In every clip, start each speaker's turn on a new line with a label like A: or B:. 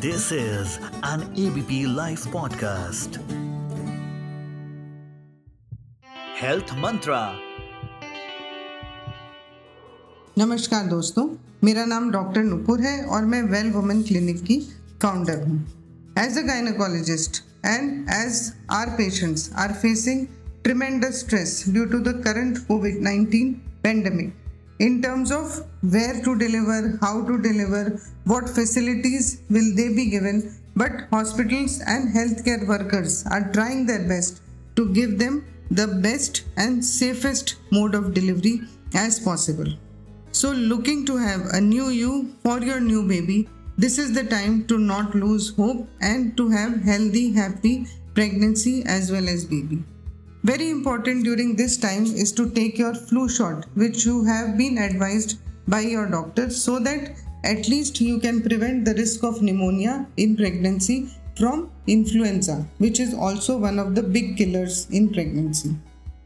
A: This is an ABP live podcast health mantra
B: नमस्कार दोस्तों, मेरा नाम डॉक्टर नुपुर है और मैं वेल वुमेन क्लिनिक की फाउंडर हूँ। As a gynaecologist and as our patients are facing tremendous stress due to the current Covid 19 pandemic in terms of where to deliver, how to deliver, what facilities will they be given. But hospitals and healthcare workers are trying their best to give them the best and safest mode of delivery as possible. So, looking to have a new you for your new baby, this is the time to not lose hope and to have healthy, happy pregnancy as well as baby. Very important during this time is to take your flu shot, which you have been advised by your doctor, so that at least you can prevent the risk of pneumonia in pregnancy from influenza, which is also one of the big killers in pregnancy.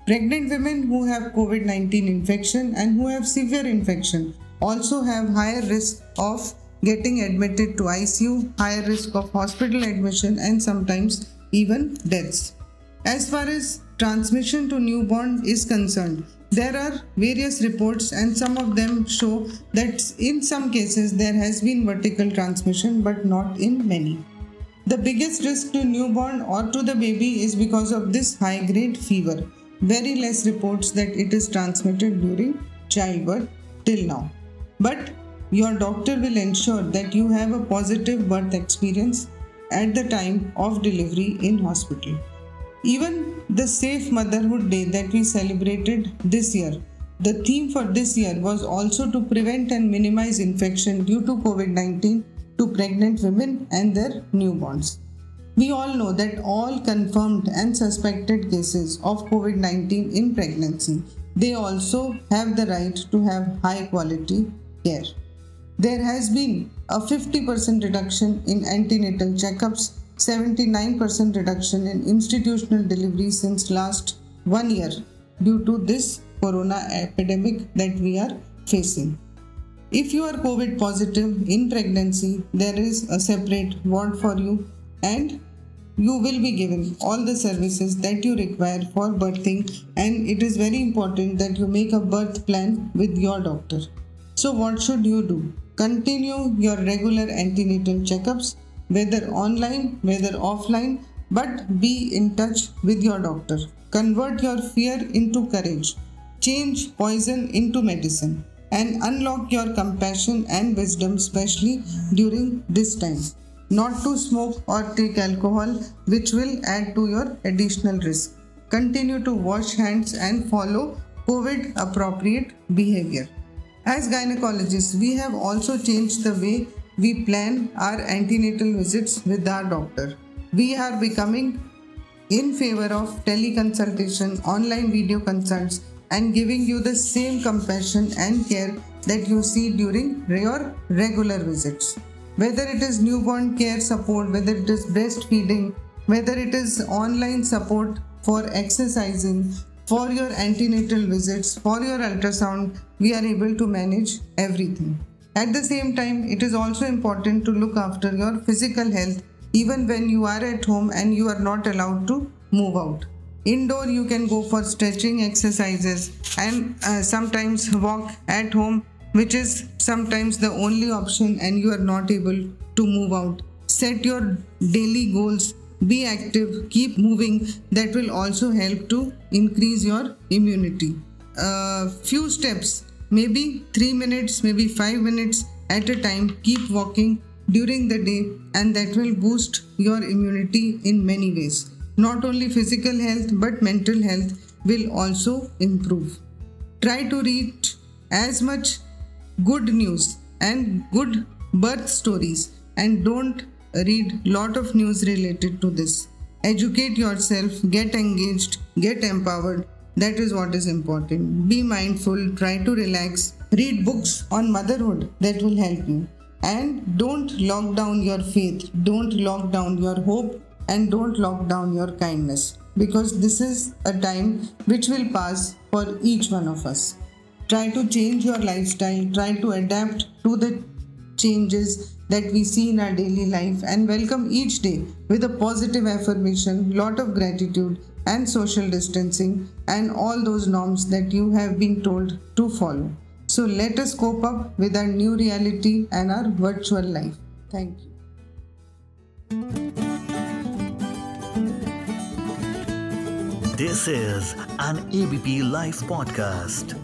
B: Pregnant women who have COVID 19 infection and who have severe infection also have higher risk of getting admitted to ICU, higher risk of hospital admission, and sometimes even deaths. As far as transmission to newborn is concerned, there are various reports, and some of them show that in some cases there has been vertical transmission, but not in many. The biggest risk to newborn or to the baby is because of this high grade fever. Very less reports that it is transmitted during childbirth till now. But your doctor will ensure that you have a positive birth experience at the time of delivery in hospital. Even the Safe Motherhood Day that we celebrated this year, the theme for this year was also to prevent and minimize infection due to COVID 19 to pregnant women and their newborns. We all know that all confirmed and suspected cases of COVID 19 in pregnancy, they also have the right to have high quality care. There has been a 50% reduction in antenatal checkups 79% reduction in institutional delivery since last one year due to this corona epidemic that we are facing. If you are COVID positive in pregnancy, there is a separate ward for you and you will be given all the services that you require for birthing and it is very important that you make a birth plan with your doctor. So what should you do? Continue your regular antenatal checkups whether online, whether offline, but be in touch with your doctor. Convert your fear into courage. Change poison into medicine and unlock your compassion and wisdom, especially during this time. Not to smoke or take alcohol, which will add to your additional risk. Continue to wash hands and follow COVID appropriate behavior. As gynecologists, we have also changed the way we plan our antenatal visits with our doctor. We are becoming in favor of teleconsultation, online video consults, and giving you the same compassion and care that you see during your regular visits. Whether it is newborn care support, whether it is breastfeeding, whether it is online support for exercising, for your antenatal visits, for your ultrasound, we are able to manage everything. At the same time, it is also important to look after your physical health even when you are at home and you are not allowed to move out. Indoor, you can go for stretching exercises and uh, sometimes walk at home, which is sometimes the only option, and you are not able to move out. Set your daily goals, be active, keep moving. That will also help to increase your immunity. A uh, few steps maybe 3 minutes, maybe 5 minutes at a time. Keep walking during the day, and that will boost your immunity in many ways. Not only physical health but mental health will also improve. Try to read as much good news and good birth stories and don't read lot of news related to this educate yourself get engaged get empowered that is what is important. Be mindful, try to relax, read books on motherhood. That will help you. And don't lock down your faith, don't lock down your hope, and don't lock down your kindness. Because this is a time which will pass for each one of us. Try to change your lifestyle, try to adapt to the changes that we see in our daily life. And welcome each day with a positive affirmation, lot of gratitude and social distancing and all those norms that you have been told to follow. So let us cope up with our new reality and our virtual life. Thank you.
A: This is an ABP Live podcast.